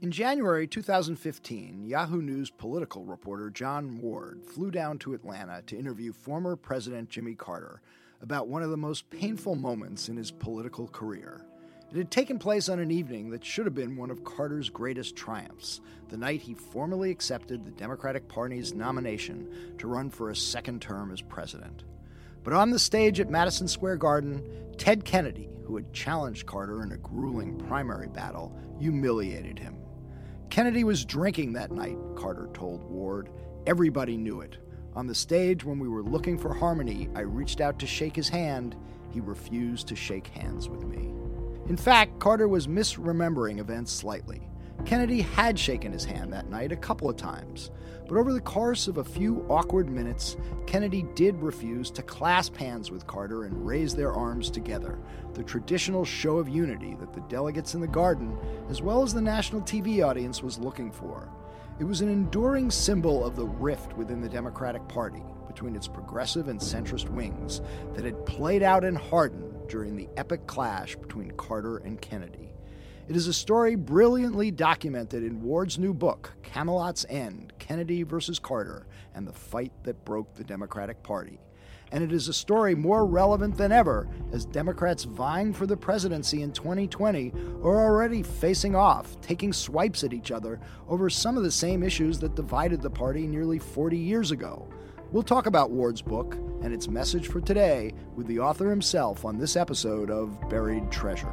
In January 2015, Yahoo News political reporter Jon Ward flew down to Atlanta to interview former President Jimmy Carter about one of the most painful moments in his political career. It had taken place on an evening that should have been one of Carter's greatest triumphs, the night he formally accepted the Democratic Party's nomination to run for a second term as president. But on the stage at Madison Square Garden, Ted Kennedy, who had challenged Carter in a grueling primary battle, humiliated him. Kennedy was drinking that night, Carter told Ward. Everybody knew it. On the stage, when we were looking for harmony, I reached out to shake his hand. He refused to shake hands with me. In fact, Carter was misremembering events slightly. Kennedy had shaken his hand that night a couple of times, but over the course of a few awkward minutes, Kennedy did refuse to clasp hands with Carter and raise their arms together, the traditional show of unity that the delegates in the garden, as well as the national TV audience, was looking for. It was an enduring symbol of the rift within the Democratic Party between its progressive and centrist wings that had played out and hardened during the epic clash between Carter and Kennedy. It is a story brilliantly documented in Ward's new book, Camelot's End Kennedy versus Carter and the Fight That Broke the Democratic Party. And it is a story more relevant than ever as Democrats vying for the presidency in 2020 are already facing off, taking swipes at each other over some of the same issues that divided the party nearly 40 years ago. We'll talk about Ward's book and its message for today with the author himself on this episode of Buried Treasure.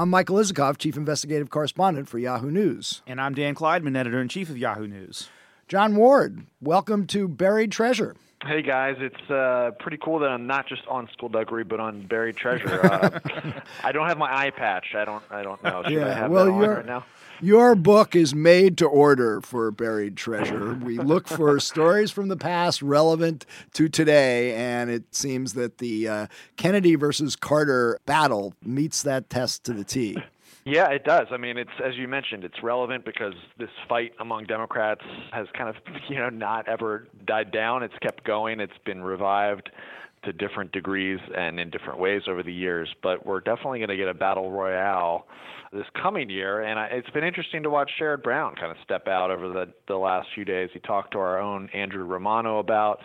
I'm Michael Isikoff, Chief Investigative Correspondent for Yahoo News. And I'm Dan Klaidman, Editor in Chief of Yahoo News. Jon Ward, welcome to Buried Treasure. Hey guys, it's uh, pretty cool that I'm not just on Skullduggery, but on Buried Treasure. Uh, I don't have my eye patch. I don't. I don't know. Should yeah, I have well, that on your, right now? Your book is made to order for Buried Treasure. We look for stories from the past relevant to today, and it seems that the uh, Kennedy versus Carter battle meets that test to the T. Yeah, it does. I mean, it's as you mentioned, it's relevant because this fight among Democrats has kind of, you know, not ever died down. It's kept going. It's been revived to different degrees and in different ways over the years. But we're definitely going to get a battle royale this coming year, and I, it's been interesting to watch Sherrod Brown kind of step out over the the last few days. He talked to our own Andrew Romano about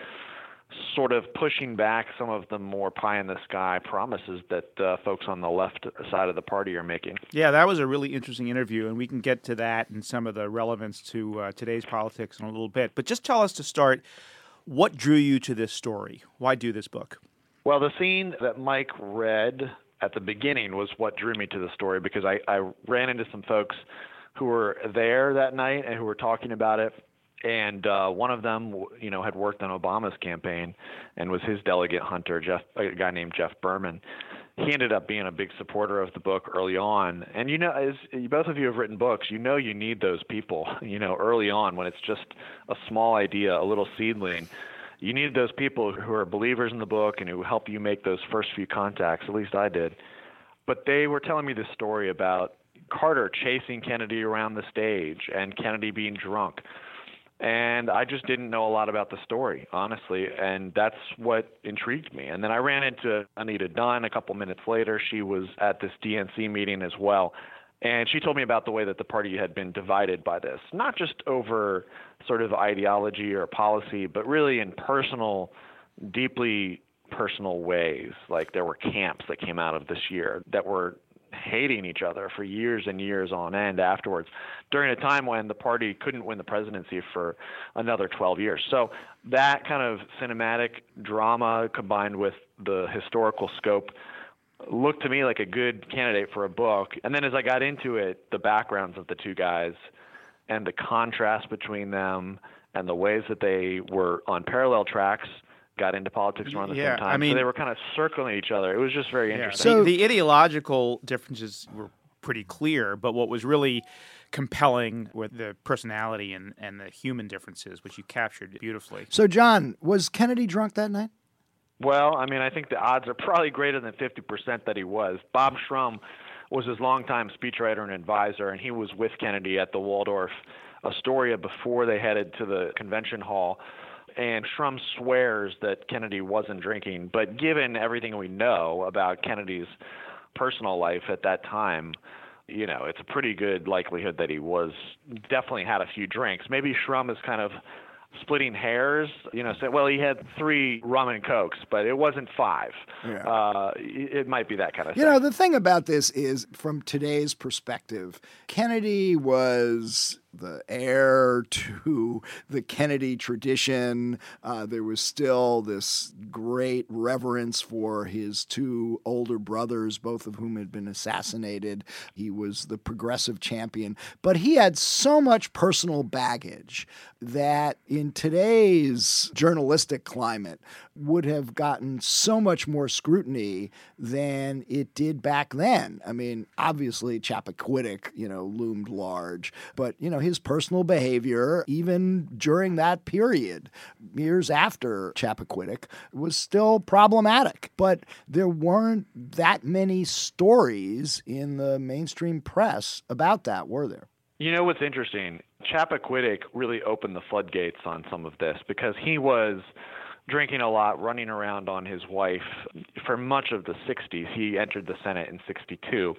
sort of pushing back some of the more pie in the sky promises that uh, folks on the left side of the party are making. Yeah, that was a really interesting interview, and we can get to that and some of the relevance to uh, today's politics in a little bit. But just tell us to start what drew you to this story? Why do this book? Well, the scene that Mike read at the beginning was what drew me to the story because I, I ran into some folks who were there that night and who were talking about it and uh, one of them, you know, had worked on Obama's campaign and was his delegate hunter, Jeff, a guy named Jeff Berman. He ended up being a big supporter of the book early on, and you know, as both of you have written books, you know, you need those people. You know, early on when it's just a small idea, a little seedling. You need those people who are believers in the book and who help you make those first few contacts. At least I did. But they were telling me this story about Carter chasing Kennedy around the stage and Kennedy being drunk and I just didn't know a lot about the story, honestly, and that's what intrigued me. And then I ran into Anita Dunn a couple minutes later. She was at this DNC meeting as well, and she told me about the way that the party had been divided by this, not just over sort of ideology or policy, but really in personal, deeply personal ways. Like there were camps that came out of this year that were hating each other for years and years on end afterwards during a time when the party couldn't win the presidency for another 12 years. So that kind of cinematic drama combined with the historical scope looked to me like a good candidate for a book. And then as I got into it, the backgrounds of the two guys and the contrast between them and the ways that they were on parallel tracks got into politics around the Yeah, same time. I mean- so they were kind of circling each other. It was just very Yeah. interesting. So- the, the ideological differences were pretty clear, but what was really compelling were the personality and, and the human differences, which you captured beautifully. So, Jon, was Kennedy drunk that night? Well, I mean, I think the odds are probably greater than 50% that he was. Bob Shrum was his longtime speechwriter and advisor, and he was with Kennedy at the Waldorf Astoria before they headed to the convention hall. And Shrum swears that Kennedy wasn't drinking, but given everything we know about Kennedy's personal life at that time, you know, it's a pretty good likelihood that he was definitely had a few drinks. Maybe Shrum is kind of splitting hairs, you know, say, well, he had three rum and cokes, but it wasn't five. Yeah. Uh, it might be that kind of You thing. You know, the thing about this is, from today's perspective, Kennedy was the heir to the Kennedy tradition. Uh, there was still this great reverence for his two older brothers, both of whom had been assassinated. He was the progressive champion, but he had so much personal baggage that in today's journalistic climate would have gotten so much more scrutiny than it did back then. I mean, obviously Chappaquiddick, you know, loomed large, but you know, his personal behavior even during that period, years after Chappaquiddick, was still problematic. But there weren't that many stories in the mainstream press about that, were there? You know what's interesting? Chappaquiddick really opened the floodgates on some of this because he was drinking a lot, running around on his wife for much of the 60s. He entered the Senate in 62.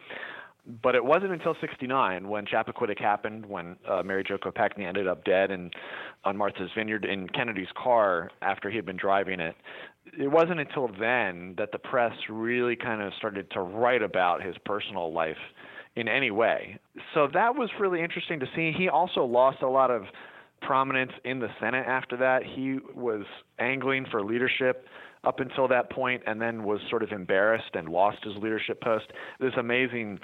But it wasn't until 69 when Chappaquiddick happened, when uh, Mary Jo Kopechne ended up dead and on Martha's Vineyard in Kennedy's car after he had been driving it. It wasn't until then that the press really kind of started to write about his personal life in any way. So that was really interesting to see. He also lost a lot of prominence in the Senate after that. He was angling for leadership up until that point and then was sort of embarrassed and lost his leadership post. This amazing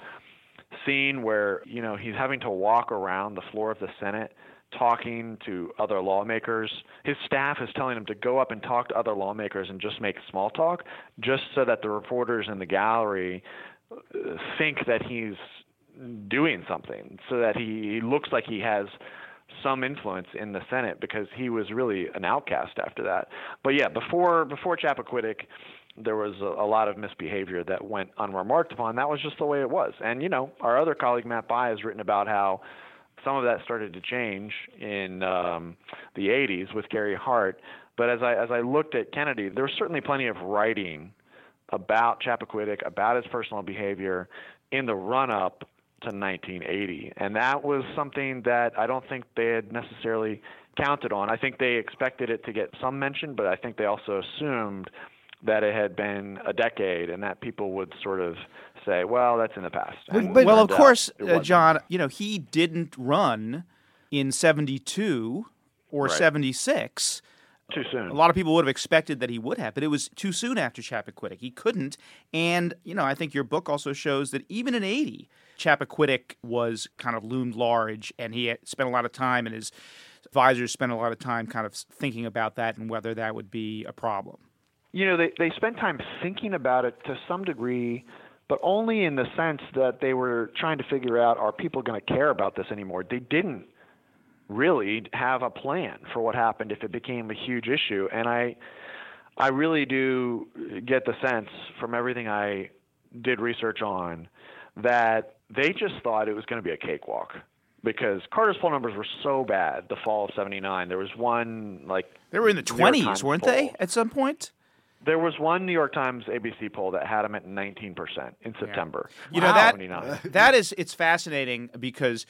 scene where, you know, he's having to walk around the floor of the Senate talking to other lawmakers. His staff is telling him to go up and talk to other lawmakers and just make small talk just so that the reporters in the gallery uh, think that he's doing something so that he, looks like he has some influence in the Senate because he was really an outcast after that. But yeah, before before Chappaquiddick, there was a, a lot of misbehavior that went unremarked upon. That was just the way it was. And you know, our other colleague Matt Bai has written about how some of that started to change in um, the 80s with Gary Hart. But as I as I looked at Kennedy, there was certainly plenty of writing about Chappaquiddick, about his personal behavior in the run up to 1980. And that was something that I don't think they had necessarily counted on. I think they expected it to get some mention, but I think they also assumed that it had been a decade and that people would sort of say, well, that's in the past. And but- well, of course, uh. Jon, you know, he didn't run in 72 or Right. 76. Too soon. A lot of people would have expected that he would have, but it was too soon after Chappaquiddick. He couldn't. And, you know, I think your book also shows that even in 80, Chappaquiddick was kind of loomed large and he had spent a lot of time and his advisors spent a lot of time kind of thinking about that and whether that would be a problem. You know they they spent time thinking about it to some degree but only in the sense that they were trying to figure out are people going to care about this anymore? They didn't really have a plan for what happened if it became a huge issue and i i really do get the sense from everything i did research on that they just thought it was going to be a cakewalk because Carter's poll numbers were so bad the fall of 79 there was one like They were in the 20s, weren't they, at some point? There was one New York Times ABC poll that had him at 19% in September. You know that that is it's fascinating because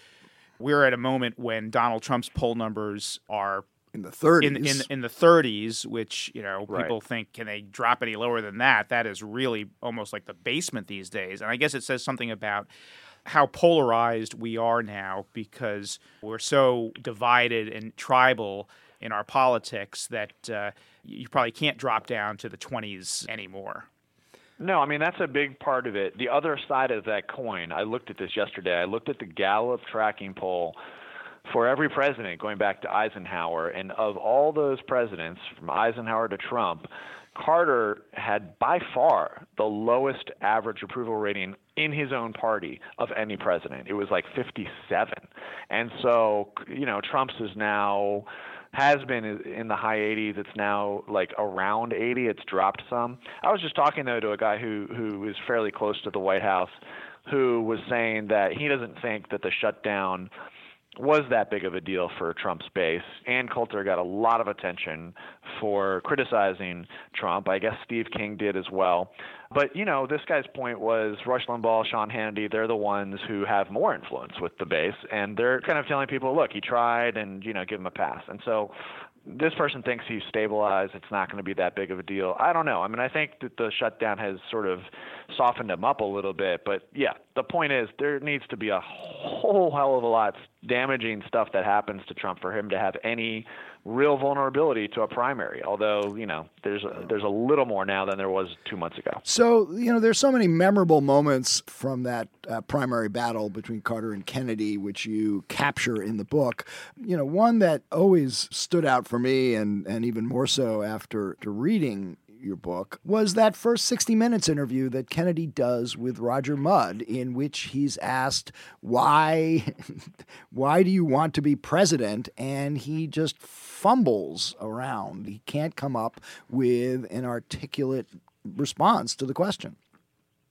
we're at a moment when Donald Trump's poll numbers are In the 30s. in in in the 30s, which you know Right. people think can they drop any lower than that? That is really almost like the basement these days, and I guess it says something about how polarized we are now because we're so divided and tribal in our politics that uh, you probably can't drop down to the 20s anymore. No, I mean that's a big part of it. The other side of that coin, I looked at this yesterday. I looked at the Gallup tracking poll for every president going back to Eisenhower. And of all those presidents, from Eisenhower to Trump, Carter had by far the lowest average approval rating in his own party of any president. It was like 57. And so, you know, Trump's is now has been in the high 80s. It's now like around 80. It's dropped some. I was just talking though to a guy who who is fairly close to the White House, who was saying that he doesn't think that the shutdown was that big of a deal for Trump's base. Ann Coulter got a lot of attention for criticizing Trump. I guess Steve King did as well. But, you know, this guy's point was Rush Limbaugh, Sean Hannity, they're the ones who have more influence with the base. And they're kind of telling people, look, he tried and, you know, give him a pass. And so this person thinks he's stabilized. It's not going to be that big of a deal. I don't know. I mean, I think that the shutdown has sort of softened him up a little bit. But yeah, the point is there needs to be a whole hell of a lot damaging stuff that happens to Trump for him to have any real vulnerability to a primary. Although you know, there's a, there's a little more now than there was two months ago. So you know, there's so many memorable moments from that uh, primary battle between Carter and Kennedy, which you capture in the book. You know, one that always stood out for me, and and even more so after, reading your book was that first 60 Minutes interview that Kennedy does with Roger Mudd, in which he's asked, Why, why do you want to be president? And he just fumbles around. He can't come up with an articulate response to the question.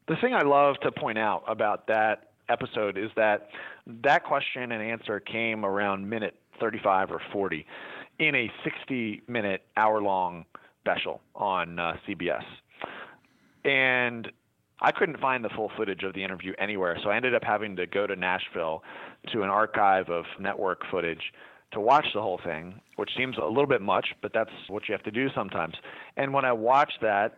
The thing I love to point out about that episode is that that question and answer came around minute 35 or 40 in a 60 minute hour long special on uh, CBS. And I couldn't find the full footage of the interview anywhere, so I ended up having to go to Nashville to an archive of network footage to watch the whole thing, which seems a little bit much, but that's what you have to do sometimes. And when I watched that,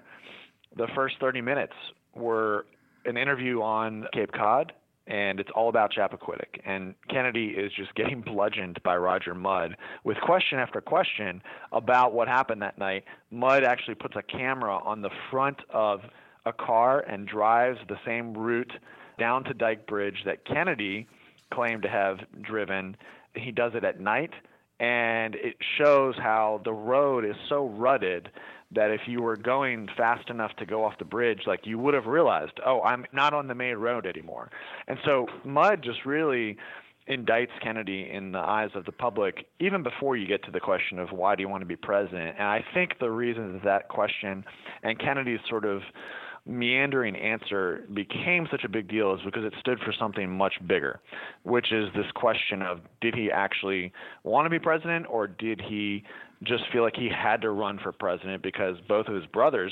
the first 30 minutes were an interview on Cape Cod and it's all about Chappaquiddick. And Kennedy is just getting bludgeoned by Roger Mudd with question after question about what happened that night. Mudd actually puts a camera on the front of a car and drives the same route down to Dyke Bridge that Kennedy claimed to have driven. He does it at night, and it shows how the road is so rutted that if you were going fast enough to go off the bridge, like you would have realized, oh, I'm not on the main road anymore. And so Mudd just really indicts Kennedy in the eyes of the public, even before you get to the question of why do you want to be president. And I think the reason that, that question and Kennedy's sort of meandering answer became such a big deal is because it stood for something much bigger, which is this question of did he actually want to be president or did he just feel like he had to run for president? Because both of his brothers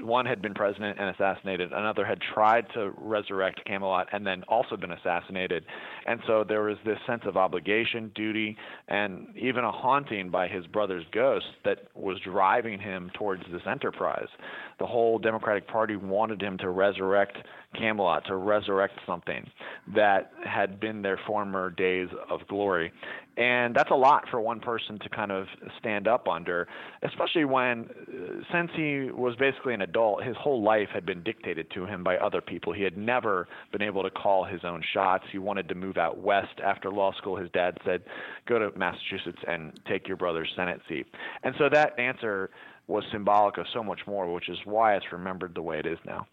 one had been president and assassinated, another had tried to resurrect Camelot and then also been assassinated. And so there was this sense of obligation, duty, and even a haunting by his brother's ghost that was driving him towards this enterprise. The whole Democratic Party wanted him to resurrect Camelot, to resurrect something that had been their former days of glory. And that's a lot for one person to kind of stand up under, especially when, uh, since he was basically an adult, his whole life had been dictated to him by other people. He had never been able to call his own shots. He wanted to move out west after law school. His dad said, Go to Massachusetts and take your brother's Senate seat. And so that answer was symbolic of so much more, which is why it's remembered the way it is now.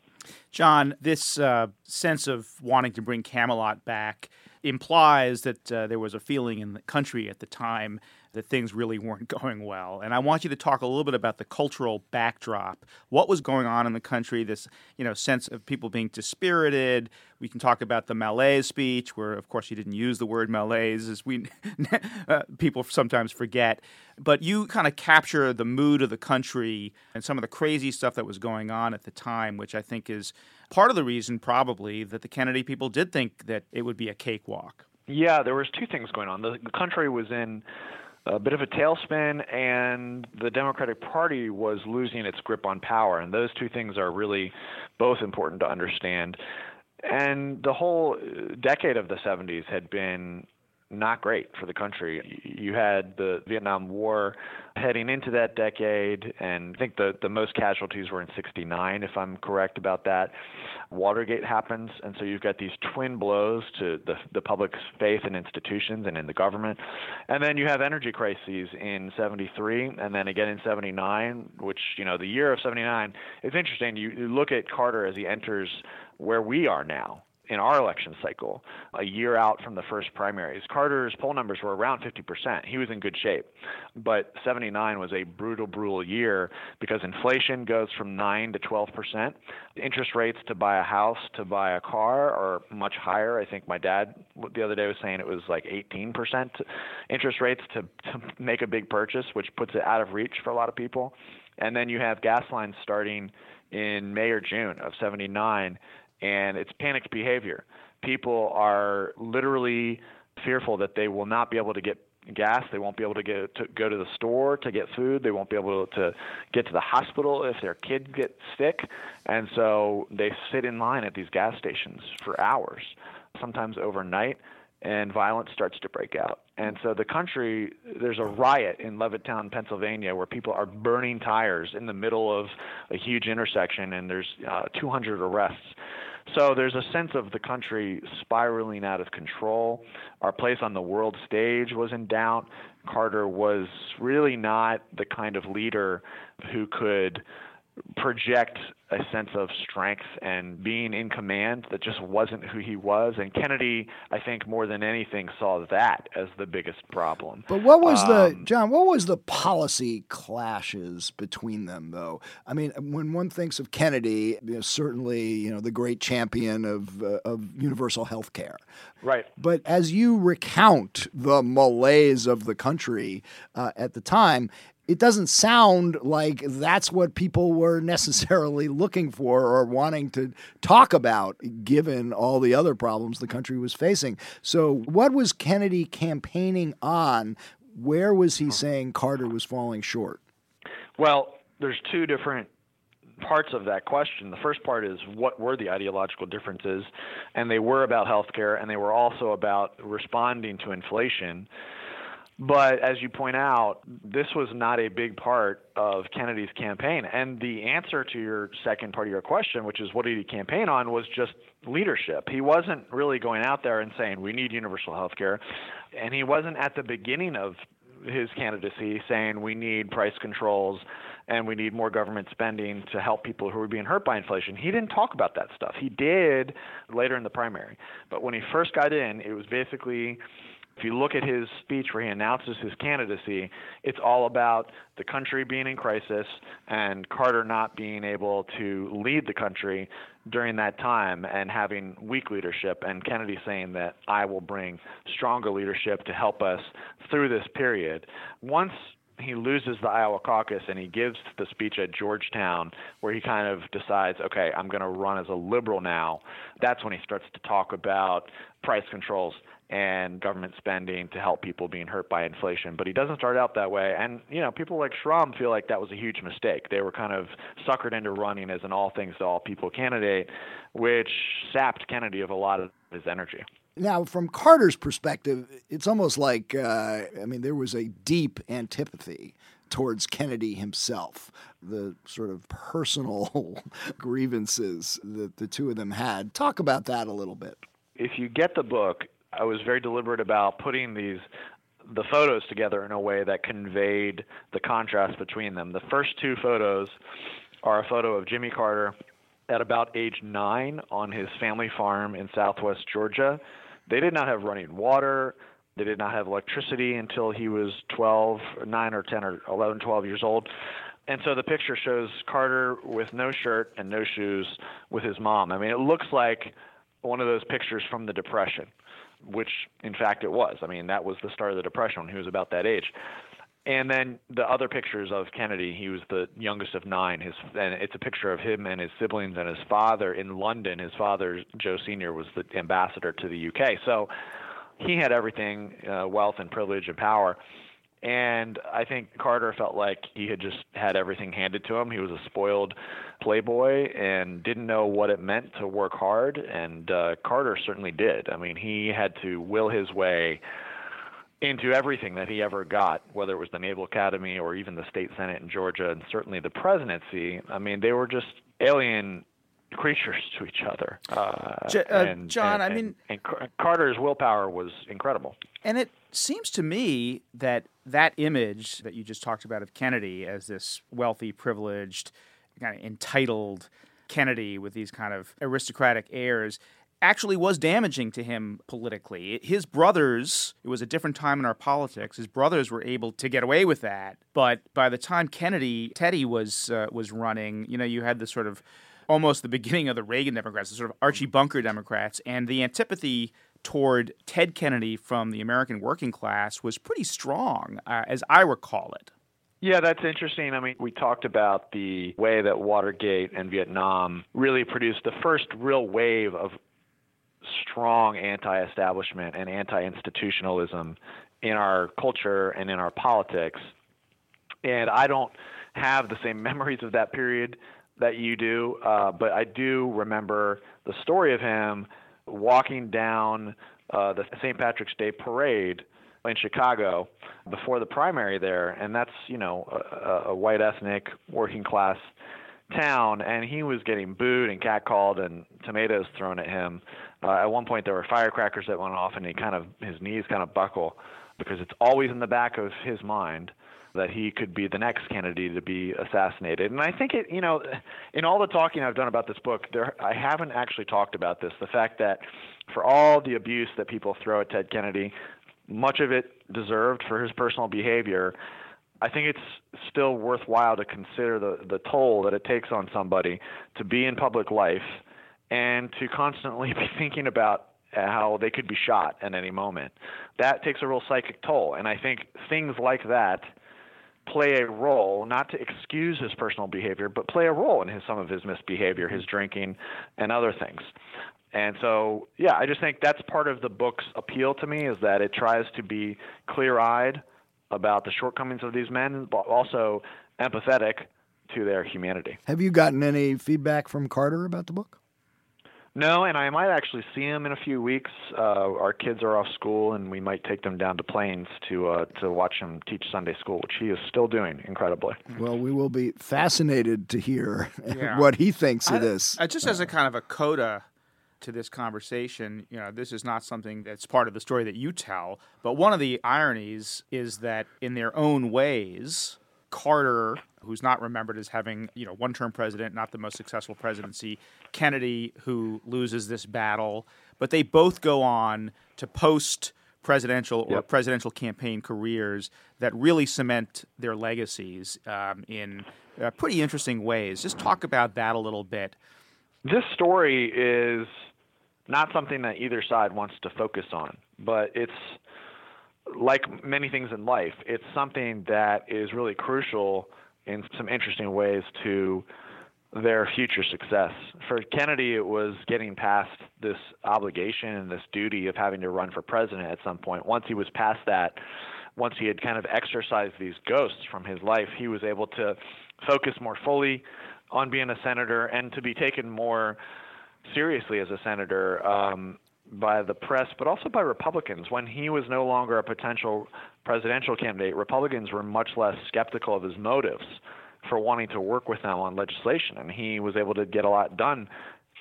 Jon, this uh, sense of wanting to bring Camelot back implies that uh, there was a feeling in the country at the time that things really weren't going well. And I want you to talk a little bit about the cultural backdrop. What was going on in the country? This, you know, sense of people being dispirited. We can talk about the malaise speech, where of course you didn't use the word malaise, as we uh, people sometimes forget. But you kind of capture the mood of the country and some of the crazy stuff that was going on at the time, which I think is part of the reason, probably, that the Kennedy people did think that it would be a cakewalk. Yeah, there was two things going on. The, the country was in a bit of a tailspin, and the Democratic Party was losing its grip on power. And those two things are really both important to understand. And the whole decade of the 70s had been not great for the country. You had the Vietnam War heading into that decade, and I think the, the most casualties were in 69, if I'm correct about that. Watergate happens, and so you've got these twin blows to the, the public's faith in institutions and in the government. And then you have energy crises in 73, and then again in 79, which, you know, the year of 79, it's interesting. You, you look at Carter as he enters where we are now in our election cycle, a year out from the first primaries. Carter's poll numbers were around 50%. He was in good shape. But 79 was a brutal, brutal year because inflation goes from 9 to 12%. Interest rates to buy a house, to buy a car are much higher. I think my dad the other day was saying it was like 18% interest rates to, to make a big purchase, which puts it out of reach for a lot of people. And then you have gas lines starting in May or June of 79 and it's panicked behavior. People are literally fearful that they will not be able to get gas. They won't be able to get to go to the store to get food. They won't be able to get to the hospital if their kid gets sick, and so they sit in line at these gas stations for hours, sometimes overnight, and violence starts to break out. And so the country, there's a riot in Levittown, Pennsylvania, where people are burning tires in the middle of a huge intersection, and there's uh, 200 arrests. So there's a sense of the country spiraling out of control. Our place on the world stage was in doubt. Carter was really not the kind of leader who could project a sense of strength and being in command that just wasn't who he was. And Kennedy, I think, more than anything, saw that as the biggest problem. But what was um, the Jon? What was the policy clashes between them, though? I mean, when one thinks of Kennedy, you know, certainly, you know, the great champion of uh, of universal health care. Right. But as you recount the malaise of the country uh, at the time, it doesn't sound like that's what people were necessarily looking for or wanting to talk about, given all the other problems the country was facing. So, what was Kennedy campaigning on? Where was he saying Carter was falling short? Well, there's two different parts of that question. The first part is what were the ideological differences, and they were about healthcare, and they were also about responding to inflation. But as you point out, this was not a big part of Kennedy's campaign. And the answer to your second part of your question, which is what did he campaign on, was just leadership. He wasn't really going out there and saying, we need universal health care. And he wasn't at the beginning of his candidacy saying, we need price controls and we need more government spending to help people who are being hurt by inflation. He didn't talk about that stuff. He did later in the primary. But when he first got in, it was basically if you look at his speech where he announces his candidacy, it's all about the country being in crisis and Carter not being able to lead the country during that time and having weak leadership, and Kennedy saying that I will bring stronger leadership to help us through this period. Once he loses the Iowa caucus and he gives the speech at Georgetown where he kind of decides, okay, I'm going to run as a liberal now. That's when he starts to talk about price controls and government spending to help people being hurt by inflation. But he doesn't start out that way. And, you know, people like Shrum feel like that was a huge mistake. They were kind of suckered into running as an all things to all people candidate, which sapped Kennedy of a lot of his energy. Now, from Carter's perspective, it's almost like, uh, I mean, there was a deep antipathy towards Kennedy himself, the sort of personal grievances that the two of them had. Talk about that a little bit. If you get the book, I was very deliberate about putting these the photos together in a way that conveyed the contrast between them. The first two photos are a photo of Jimmy Carter at about age nine on his family farm in southwest Georgia. They did not have running water. They did not have electricity until he was 12, 9 or 10 or 11, 12 years old. And so the picture shows Carter with no shirt and no shoes with his mom. I mean, it looks like one of those pictures from the Depression which in fact it was. I mean, that was the start of the Depression when he was about that age. And then the other pictures of Kennedy, he was the youngest of nine. His and it's a picture of him and his siblings and his father in London. His father, Joe Senior, was the ambassador to the UK. So he had everything, uh, wealth and privilege and power. And I think Carter felt like he had just had everything handed to him. He was a spoiled playboy and didn't know what it meant to work hard. And uh, Carter certainly did. I mean, he had to will his way into everything that he ever got, whether it was the Naval Academy or even the state senate in Georgia and certainly the presidency. I mean, they were just alien creatures to each other. Uh, J- uh, and, Jon, and, I mean, and, and Carter's willpower was incredible. And it seems to me that that image that you just talked about of Kennedy as this wealthy, privileged, kind of entitled Kennedy with these kind of aristocratic airs actually was damaging to him politically. His brothers, it was a different time in our politics. His brothers were able to get away with that, but by the time Kennedy, Teddy was uh, was running, you know, you had this sort of almost the beginning of the Reagan Democrats, the sort of Archie Bunker Democrats, and the antipathy toward Ted Kennedy from the American working class was pretty strong, uh, as I recall it. Yeah, that's interesting. I mean, we talked about the way that Watergate and Vietnam really produced the first real wave of strong anti establishment and anti institutionalism in our culture and in our politics. And I don't have the same memories of that period that you do, uh, but I do remember the story of him walking down uh, the St. Patrick's Day parade in Chicago before the primary there, and that's you know a, a white ethnic working class town, and he was getting booed and catcalled and tomatoes thrown at him. Uh, at one point, there were firecrackers that went off, and he kind of his knees kind of buckle because it's always in the back of his mind that he could be the next Kennedy to be assassinated. And I think it, you know, in all the talking I've done about this book, there I haven't actually talked about this. The fact that for all the abuse that people throw at Ted Kennedy, much of it deserved for his personal behavior. I think it's still worthwhile to consider the the toll that it takes on somebody to be in public life and to constantly be thinking about how they could be shot at any moment. That takes a real psychic toll, and I think things like that play a role, not to excuse his personal behavior, but play a role in his, some of his misbehavior, his drinking, and other things. And so, yeah, I just think that's part of the book's appeal to me is that it tries to be clear-eyed about the shortcomings of these men, but also empathetic to their humanity. Have you gotten any feedback from Carter about the book? No, and I might actually see him in a few weeks. Uh, our kids are off school, and we might take them down to Plains to uh, to watch him teach Sunday school, which he is still doing incredibly. Well, we will be fascinated to hear Yeah. what he thinks of I- this. I, just as a kind of a coda to this conversation, you know, this is not something that's part of the story that you tell, but one of the ironies is that in their own ways, Carter, who's not remembered as having, you know, one-term president, not the most successful presidency, Kennedy, who loses this battle, but they both go on to post presidential or Yep. presidential campaign careers that really cement their legacies um, in uh, pretty interesting ways. Just talk about that a little bit. This story is not something that either side wants to focus on, but it's like many things in life, it's something that is really crucial in some interesting ways to their future success. For Kennedy, it was getting past this obligation and this duty of having to run for president at some point. Once he was past that, once he had kind of exorcised these ghosts from his life, he was able to focus more fully on being a senator and to be taken more seriously as a senator um, by the press, but also by Republicans. When he was no longer a potential presidential candidate, Republicans were much less skeptical of his motives for wanting to work with them on legislation, and he was able to get a lot done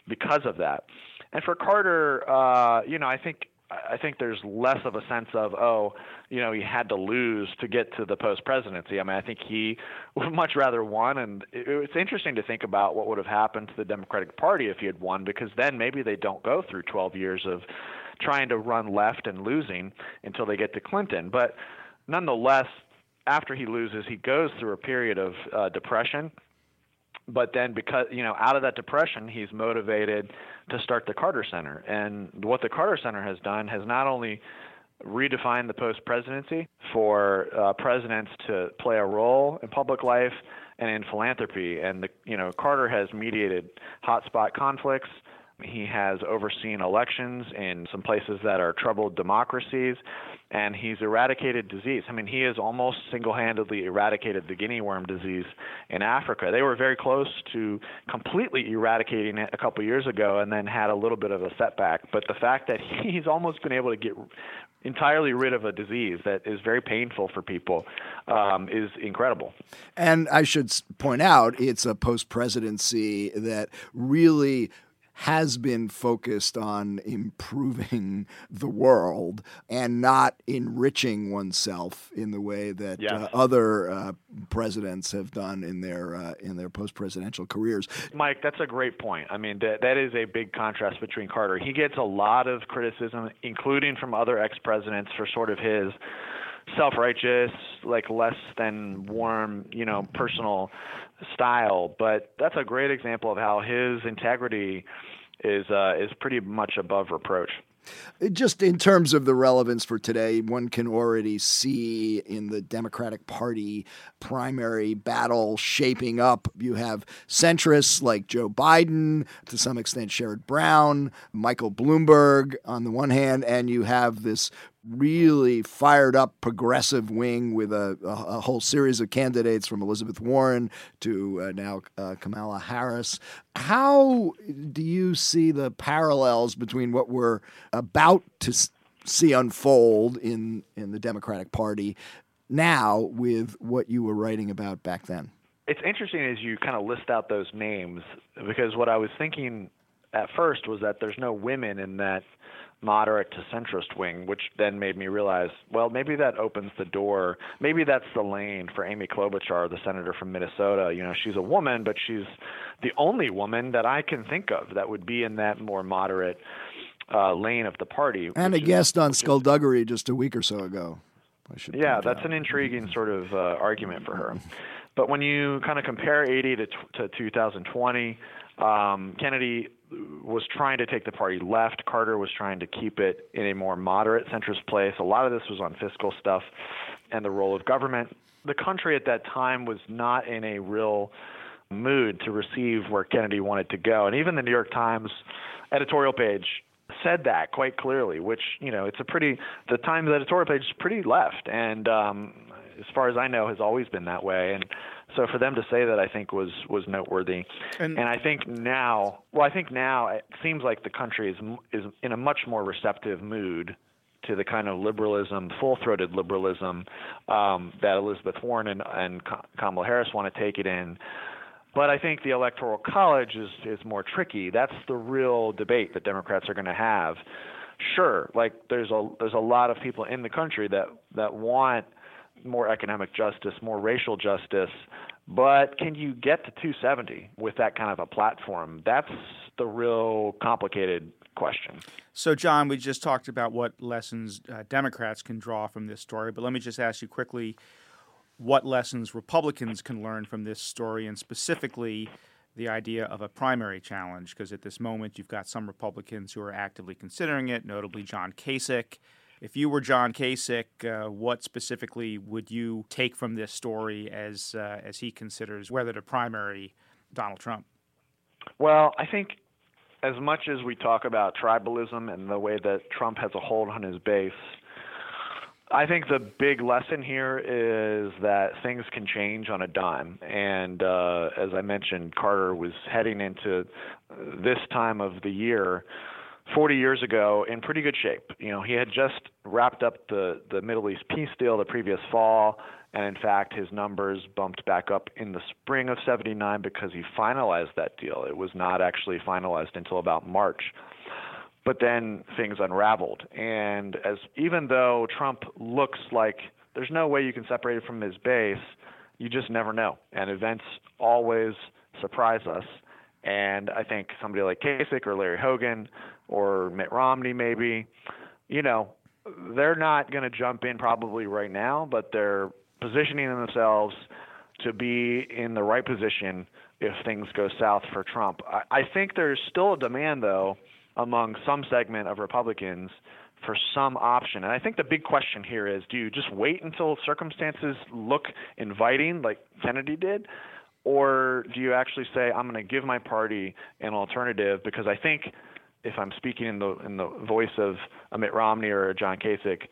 because of that. And for Carter, uh, you know, I think I think there's less of a sense of oh, you know, he had to lose to get to the post presidency. I mean, I think he would much rather won, and it's interesting to think about what would have happened to the Democratic Party if he had won, because then maybe they don't go through 12 years of trying to run left and losing until they get to Clinton. But nonetheless, after he loses, he goes through a period of uh, depression but then because you know out of that depression he's motivated to start the carter center. And what the carter center has done has not only redefined the post presidency for uh, presidents to play a role in public life and in philanthropy. And the you know carter has mediated hotspot conflicts He has overseen elections in some places that are troubled democracies, and he's eradicated disease. I mean, he has almost single handedly eradicated the guinea worm disease in Africa. They were very close to completely eradicating it a couple years ago and then had a little bit of a setback. But the fact that he's almost been able to get entirely rid of a disease that is very painful for people um, is incredible. And I should point out, it's a post presidency that really has been focused on improving the world and not enriching oneself in the way that yes. uh, other uh, presidents have done in their uh, in their post presidential careers. Mike, that's a great point. I mean, that that is a big contrast between Carter. He gets a lot of criticism, including from other ex presidents, for sort of his self-righteous, like less than warm, you know, personal style. But that's a great example of how his integrity is uh, is pretty much above reproach. Just in terms of the relevance for today, one can already see in the Democratic Party primary battle shaping up. You have centrists like Joe Biden, to some extent Sherrod Brown, Michael Bloomberg on the one hand, and you have this really fired up progressive wing with a, a, a, whole series of candidates from Elizabeth Warren to uh, now uh, Kamala Harris. How do you see the parallels between what we're about to see unfold in, in the Democratic Party now with what you were writing about back then? It's interesting as you kind of list out those names because what I was thinking at first was that there's no women in that moderate to centrist wing, which then made me realize, well, maybe that opens the door. Maybe that's the lane for Amy Klobuchar, the senator from Minnesota. You know, she's a woman, but she's the only woman that I can think of that would be in that more moderate uh, lane of the party. And a guest is, on Skullduggery just a week or so ago. yeah, that's out. an intriguing sort of uh, argument for her. But when you kind of compare 80 to, to 2020, um, Kennedy was trying to take the party left. Carter was trying to keep it in a more moderate centrist place. A lot of this was on fiscal stuff and the role of government. The country at that time was not in a real mood to receive where Kennedy wanted to go. And even the New York Times editorial page said that quite clearly, which, you know, it's a pretty, the Times editorial page is pretty left. And um, as far as I know, has always been that way. And so for them to say that, I think was was noteworthy. And, and I think now, well, I think now it seems like the country is is in a much more receptive mood to the kind of liberalism, full-throated liberalism um, that Elizabeth Warren and, and Kamala Harris want to take it in. But I think the electoral college is is more tricky. That's the real debate that Democrats are going to have. Sure, like there's a there's a lot of people in the country that that want more economic justice, more racial justice. But can you get to 270 with that kind of a platform? That's the real complicated question. So, Jon, we just talked about what lessons uh, Democrats can draw from this story, but let me just ask you quickly what lessons Republicans can learn from this story, and specifically the idea of a primary challenge, because at this moment you've got some Republicans who are actively considering it, notably John Kasich if you were John Kasich, uh, what specifically would you take from this story as uh, as he considers whether to primary Donald Trump? Well, I think as much as we talk about tribalism and the way that Trump has a hold on his base, I think the big lesson here is that things can change on a dime. And uh, as I mentioned, Carter was heading into this time of the year 40 years ago in pretty good shape. You know, he had just wrapped up the the Middle East peace deal the previous fall, and in fact, his numbers bumped back up in the spring of 79 because he finalized that deal. It was not actually finalized until about March. But then things unraveled, and as even though Trump looks like there's no way you can separate it from his base, you just never know, and events always surprise us. And I think somebody like Kasich or Larry Hogan or Mitt Romney maybe, you know, they're not going to jump in probably right now, but they're positioning themselves to be in the right position if things go south for Trump. I, I think there's still a demand, though, among some segment of Republicans for some option. And I think the big question here is do you just wait until circumstances look inviting, like Kennedy did? or do you actually say I'm going to give my party an alternative because I think if I'm speaking in the in the voice of a Mitt Romney or a John Kasich,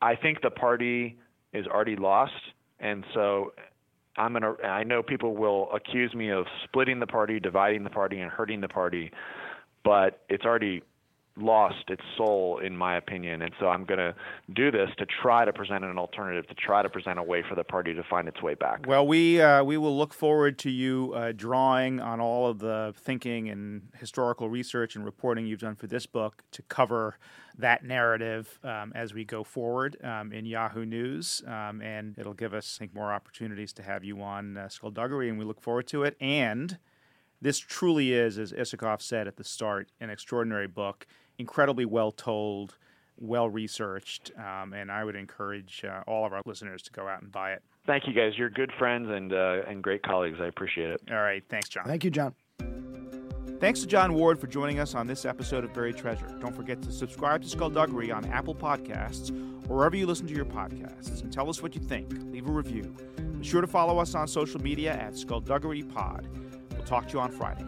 I think the party is already lost, and so I'm gonna. I know people will accuse me of splitting the party, dividing the party, and hurting the party, but it's already lost its soul, in my opinion. And so I'm going to do this to try to present an alternative, to try to present a way for the party to find its way back. Well, we uh, we will look forward to you uh, drawing on all of the thinking and historical research and reporting you've done for this book to cover that narrative um, as we go forward um, in Yahoo News, um, and it'll give us, I think, more opportunities to have you on uh, Skullduggery, and we look forward to it. And this truly is, as Isikoff said at the start, an extraordinary book incredibly well told, well researched, um, and I would encourage uh, all of our listeners to go out and buy it. Thank you, guys. You're good friends and uh, and great colleagues. I appreciate it. All right, thanks, Jon. Thank you, Jon. Thanks to Jon Ward for joining us on this episode of Buried Treasure. Don't forget to subscribe to Skullduggery on Apple Podcasts or wherever you listen to your podcasts and tell us what you think. Leave a review. Be sure to follow us on social media at Skullduggery Pod. We'll talk to you on Friday.